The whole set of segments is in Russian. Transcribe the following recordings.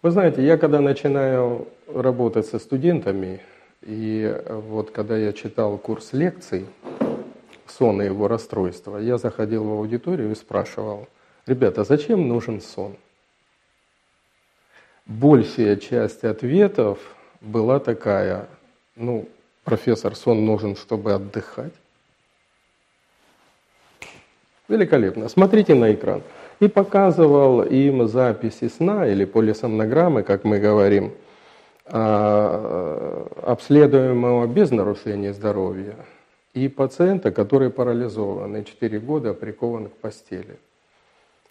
Вы знаете, я когда начинаю работать со студентами, и вот когда я читал курс лекций «Сон и его расстройства», я заходил в аудиторию и спрашивал, ребята, зачем нужен сон? Большая часть ответов была такая, ну, профессор, сон нужен, чтобы отдыхать. Великолепно. Смотрите на экран и показывал им записи сна или полисомнограммы, как мы говорим, а, обследуемого без нарушения здоровья и пациента, который парализован и 4 года прикован к постели.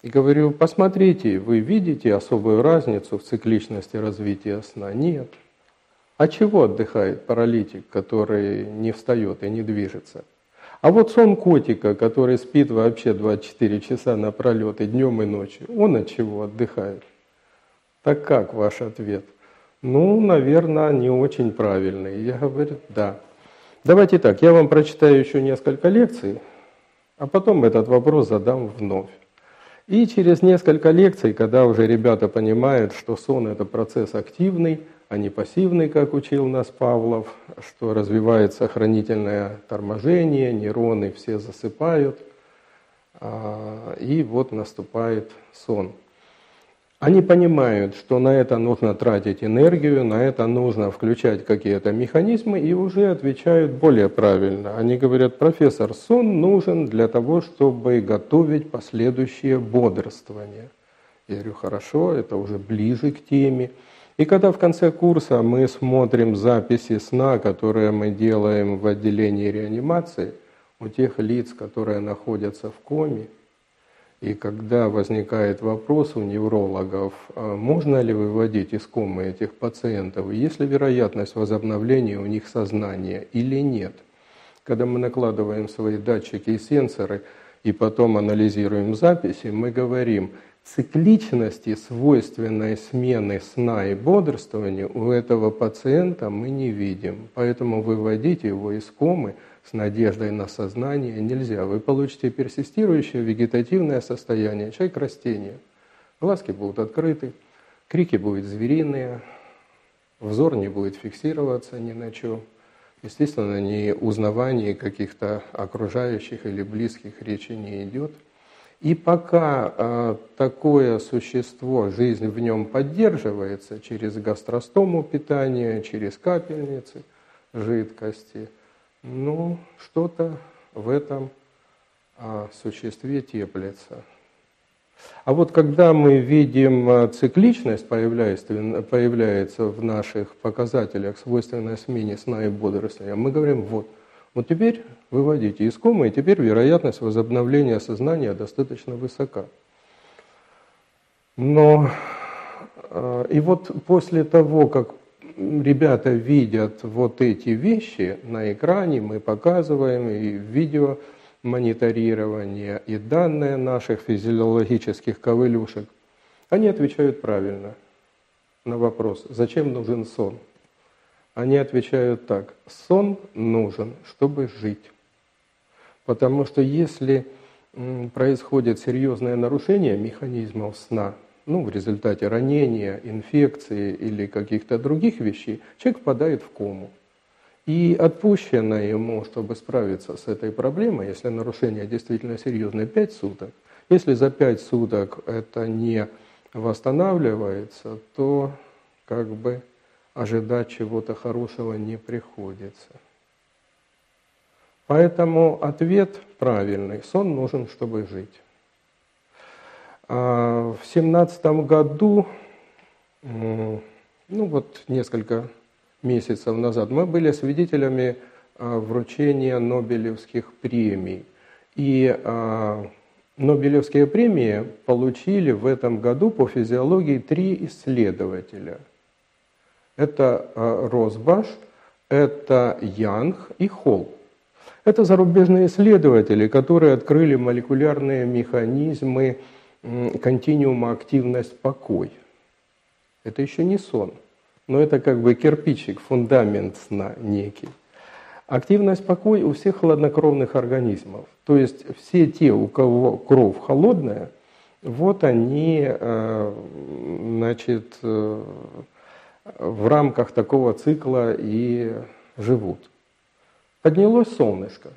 И говорю, посмотрите, вы видите особую разницу в цикличности развития сна? Нет. А чего отдыхает паралитик, который не встает и не движется? А вот сон котика, который спит вообще 24 часа напролет и днем, и ночью, он от чего отдыхает? Так как ваш ответ? Ну, наверное, не очень правильный. Я говорю, да. Давайте так, я вам прочитаю еще несколько лекций, а потом этот вопрос задам вновь. И через несколько лекций, когда уже ребята понимают, что сон – это процесс активный, а не пассивный, как учил нас Павлов, что развивается хранительное торможение, нейроны все засыпают, а, и вот наступает сон. Они понимают, что на это нужно тратить энергию, на это нужно включать какие-то механизмы и уже отвечают более правильно. Они говорят, профессор, сон нужен для того, чтобы готовить последующее бодрствование. Я говорю, хорошо, это уже ближе к теме. И когда в конце курса мы смотрим записи сна, которые мы делаем в отделении реанимации, у тех лиц, которые находятся в коме, и когда возникает вопрос у неврологов, а можно ли выводить из комы этих пациентов, есть ли вероятность возобновления у них сознания или нет. Когда мы накладываем свои датчики и сенсоры и потом анализируем записи, мы говорим – цикличности, свойственной смены сна и бодрствования у этого пациента мы не видим. Поэтому выводить его из комы с надеждой на сознание нельзя. Вы получите персистирующее вегетативное состояние, человек растение. Глазки будут открыты, крики будут звериные, взор не будет фиксироваться ни на чем. Естественно, ни узнавание каких-то окружающих или близких речи не идет – и пока э, такое существо, жизнь в нем поддерживается через гастростому питания, через капельницы, жидкости, ну, что-то в этом э, существе теплится. А вот когда мы видим а, цикличность появляется, в наших показателях, свойственной смене сна и бодрствования, мы говорим, вот, вот теперь выводите из комы, и теперь вероятность возобновления сознания достаточно высока. Но э, и вот после того, как ребята видят вот эти вещи на экране, мы показываем и видео мониторирование, и данные наших физиологических ковылюшек, они отвечают правильно на вопрос, зачем нужен сон. Они отвечают так, сон нужен, чтобы жить. Потому что если происходит серьезное нарушение механизмов сна, ну, в результате ранения, инфекции или каких-то других вещей, человек впадает в кому. И отпущено ему, чтобы справиться с этой проблемой, если нарушение действительно серьезное, 5 суток. Если за 5 суток это не восстанавливается, то как бы ожидать чего-то хорошего не приходится. Поэтому ответ правильный. Сон нужен, чтобы жить. А в семнадцатом году, ну вот несколько месяцев назад, мы были свидетелями а, вручения Нобелевских премий. И а, Нобелевские премии получили в этом году по физиологии три исследователя – это э, Росбаш, это Янг и Холл. Это зарубежные исследователи, которые открыли молекулярные механизмы континуума активность-покой. Это еще не сон, но это как бы кирпичик, фундамент сна некий. Активность покой у всех хладнокровных организмов. То есть все те, у кого кровь холодная, вот они, э, значит, э, в рамках такого цикла и живут. Поднялось солнышко,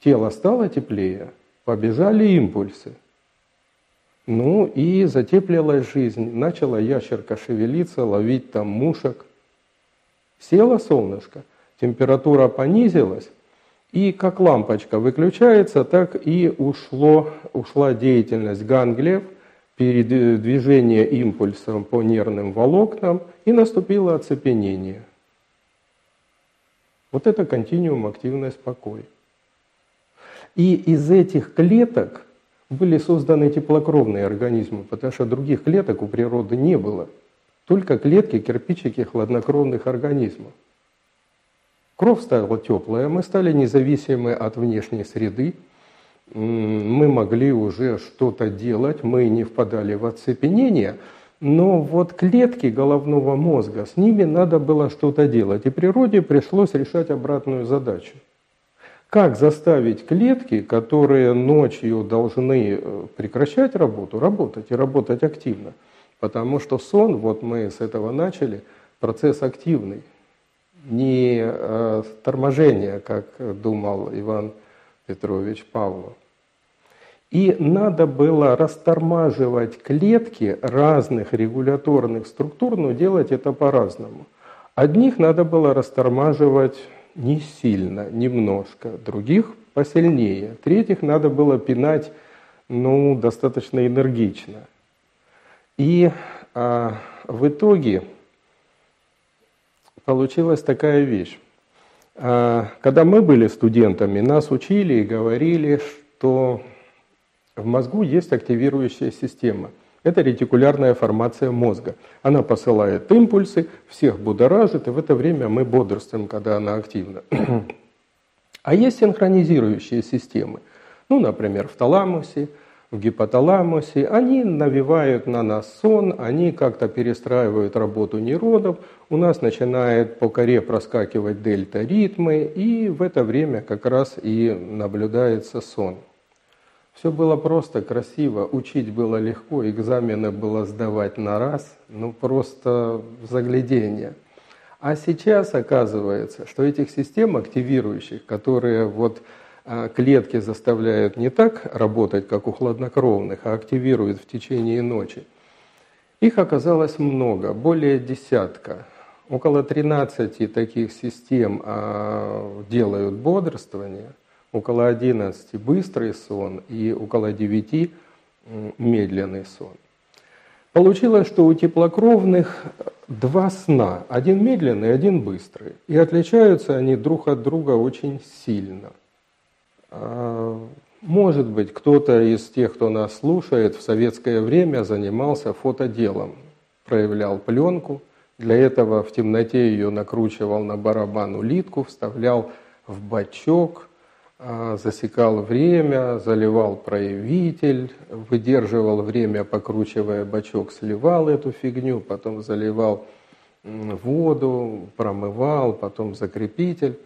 тело стало теплее, побежали импульсы. Ну и затеплилась жизнь, начала ящерка шевелиться, ловить там мушек. Село солнышко, температура понизилась, и как лампочка выключается, так и ушло, ушла деятельность ганглиев, передвижение импульсом по нервным волокнам, и наступило оцепенение. Вот это континуум активность покой. И из этих клеток были созданы теплокровные организмы, потому что других клеток у природы не было. Только клетки, кирпичики хладнокровных организмов. Кровь стала теплая, мы стали независимы от внешней среды, мы могли уже что-то делать, мы не впадали в оцепенение, но вот клетки головного мозга, с ними надо было что-то делать, и природе пришлось решать обратную задачу. Как заставить клетки, которые ночью должны э, прекращать работу, работать и работать активно? Потому что сон, вот мы с этого начали, процесс активный не э, торможение, как думал Иван Петрович Павлов. И надо было растормаживать клетки разных регуляторных структур, но делать это по-разному. Одних надо было растормаживать не сильно, немножко, других посильнее, третьих надо было пинать ну, достаточно энергично. И а, в итоге получилась такая вещь. А, когда мы были студентами, нас учили и говорили, что в мозгу есть активирующая система. Это ретикулярная формация мозга. Она посылает импульсы, всех будоражит, и в это время мы бодрствуем, когда она активна. А есть синхронизирующие системы. Ну, например, в таламусе, в гипоталамусе, они навевают на нас сон, они как-то перестраивают работу нейронов, у нас начинает по коре проскакивать дельта-ритмы, и в это время как раз и наблюдается сон. Все было просто, красиво, учить было легко, экзамены было сдавать на раз, ну просто заглядение. А сейчас оказывается, что этих систем активирующих, которые вот клетки заставляют не так работать, как у хладнокровных, а активируют в течение ночи. Их оказалось много, более десятка. Около 13 таких систем а, делают бодрствование, около 11 быстрый сон и около 9 медленный сон. Получилось, что у теплокровных два сна, один медленный, один быстрый. И отличаются они друг от друга очень сильно – а, может быть, кто-то из тех, кто нас слушает, в советское время занимался фотоделом, проявлял пленку. Для этого в темноте ее накручивал на барабан улитку, вставлял в бачок, а, засекал время, заливал проявитель, выдерживал время, покручивая бачок, сливал эту фигню, потом заливал воду, промывал, потом закрепитель.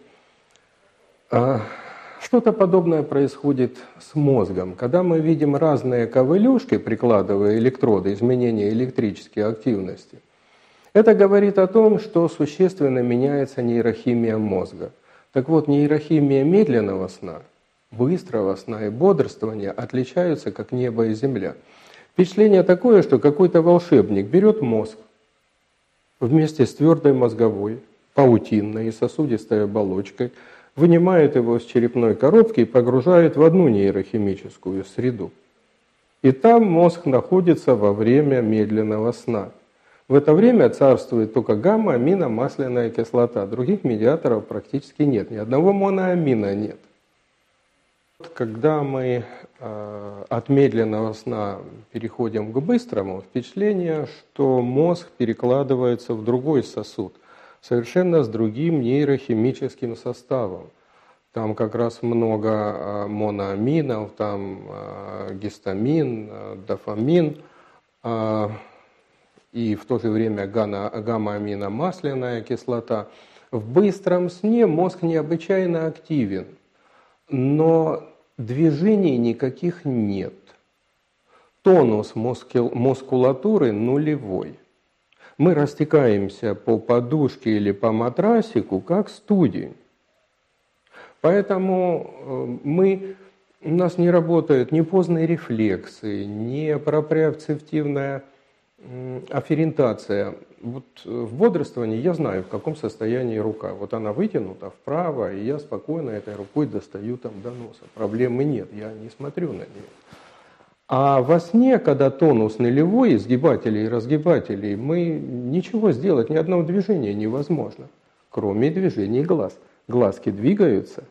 Что-то подобное происходит с мозгом. Когда мы видим разные ковылюшки, прикладывая электроды, изменения электрической активности, это говорит о том, что существенно меняется нейрохимия мозга. Так вот, нейрохимия медленного сна, быстрого сна и бодрствования отличаются как небо и земля. Впечатление такое, что какой-то волшебник берет мозг вместе с твердой мозговой, паутинной и сосудистой оболочкой – вынимает его с черепной коробки и погружает в одну нейрохимическую среду. И там мозг находится во время медленного сна. В это время царствует только гамма-аминомасляная кислота. Других медиаторов практически нет. Ни одного моноамина нет. Когда мы э, от медленного сна переходим к быстрому, впечатление, что мозг перекладывается в другой сосуд совершенно с другим нейрохимическим составом. Там как раз много а, моноаминов, там а, гистамин, а, дофамин, и в то же время гамма-аминомасляная кислота. В быстром сне мозг необычайно активен, но движений никаких нет. тонус мускулатуры нулевой. Мы растекаемся по подушке или по матрасику, как студень. Поэтому э, мы, у нас не работают ни поздние рефлексы, ни проприоцептивная афферентация. Вот э, в бодрствовании я знаю, в каком состоянии рука. Вот она вытянута вправо, и я спокойно этой рукой достаю там до носа. Проблемы нет, я не смотрю на нее. А во сне, когда тонус нулевой, изгибателей и разгибателей, мы ничего сделать, ни одного движения невозможно, кроме движений глаз. Глазки двигаются,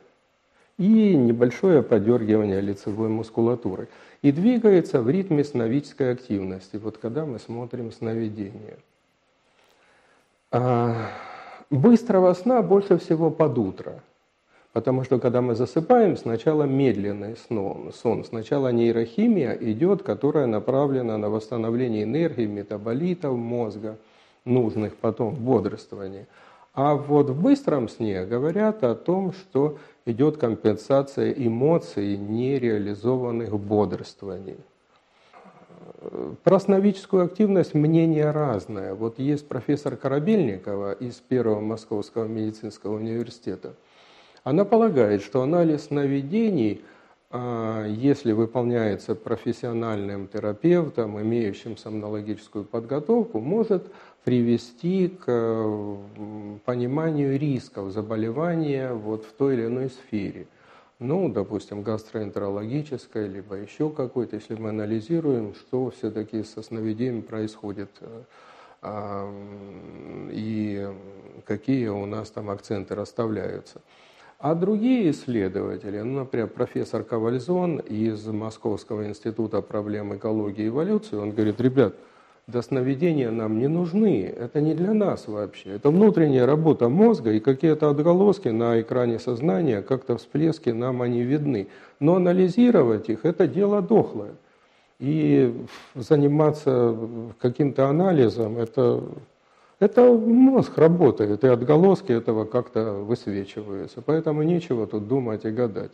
и небольшое подергивание лицевой мускулатуры. И двигается в ритме сновидческой активности, вот когда мы смотрим сновидение. А быстрого сна больше всего под утро – Потому что когда мы засыпаем, сначала медленный сон. сон. Сначала нейрохимия идет, которая направлена на восстановление энергии, метаболитов мозга, нужных потом в бодрствовании. А вот в быстром сне говорят о том, что идет компенсация эмоций, нереализованных в бодрствовании. Про сновидческую активность мнение разное. Вот есть профессор Корабельникова из Первого Московского медицинского университета – она полагает, что анализ сновидений, а, если выполняется профессиональным терапевтом, имеющим сомнологическую подготовку, может привести к пониманию рисков заболевания вот в той или иной сфере. Ну, допустим, гастроэнтерологической, либо еще какой-то, если мы анализируем, что все-таки со сновидением происходит а, и какие у нас там акценты расставляются. А другие исследователи, ну, например, профессор Ковальзон из Московского института проблем экологии и эволюции, он говорит, ребят, до сновидения нам не нужны, это не для нас вообще. Это внутренняя работа мозга и какие-то отголоски на экране сознания, как-то всплески нам они видны. Но анализировать их – это дело дохлое. И заниматься каким-то анализом – это это мозг работает, и отголоски этого как-то высвечиваются. Поэтому нечего тут думать и гадать.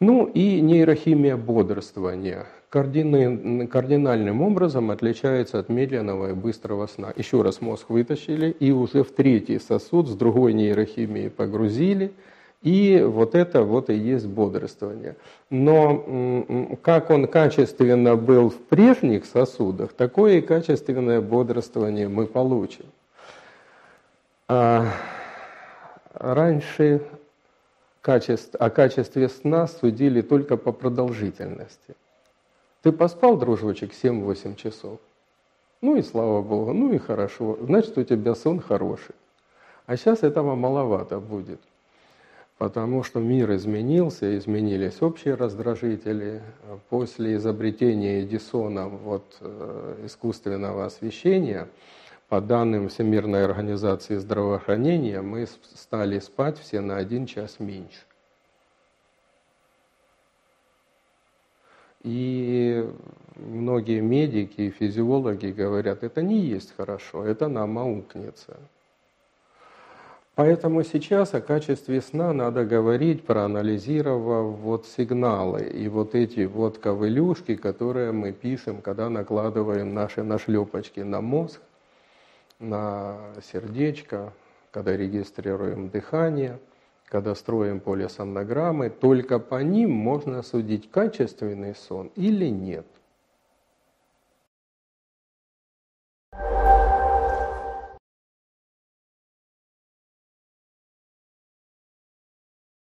Ну и нейрохимия бодрствования кардинальным образом отличается от медленного и быстрого сна. Еще раз мозг вытащили и уже в третий сосуд с другой нейрохимией погрузили – и вот это вот и есть бодрствование. Но как он качественно был в прежних сосудах, такое и качественное бодрствование мы получим. А раньше качество, о качестве сна судили только по продолжительности. Ты поспал, дружочек, 7-8 часов? Ну и слава богу, ну и хорошо, значит у тебя сон хороший. А сейчас этого маловато будет потому что мир изменился, изменились общие раздражители. После изобретения Эдисона вот, э, искусственного освещения, по данным Всемирной организации здравоохранения, мы стали спать все на один час меньше. И многие медики и физиологи говорят, это не есть хорошо, это нам аукнется. Поэтому сейчас о качестве сна надо говорить, проанализировав вот сигналы и вот эти вот ковылюшки, которые мы пишем, когда накладываем наши нашлепочки на мозг, на сердечко, когда регистрируем дыхание, когда строим поле сомнограммы, только по ним можно судить, качественный сон или нет –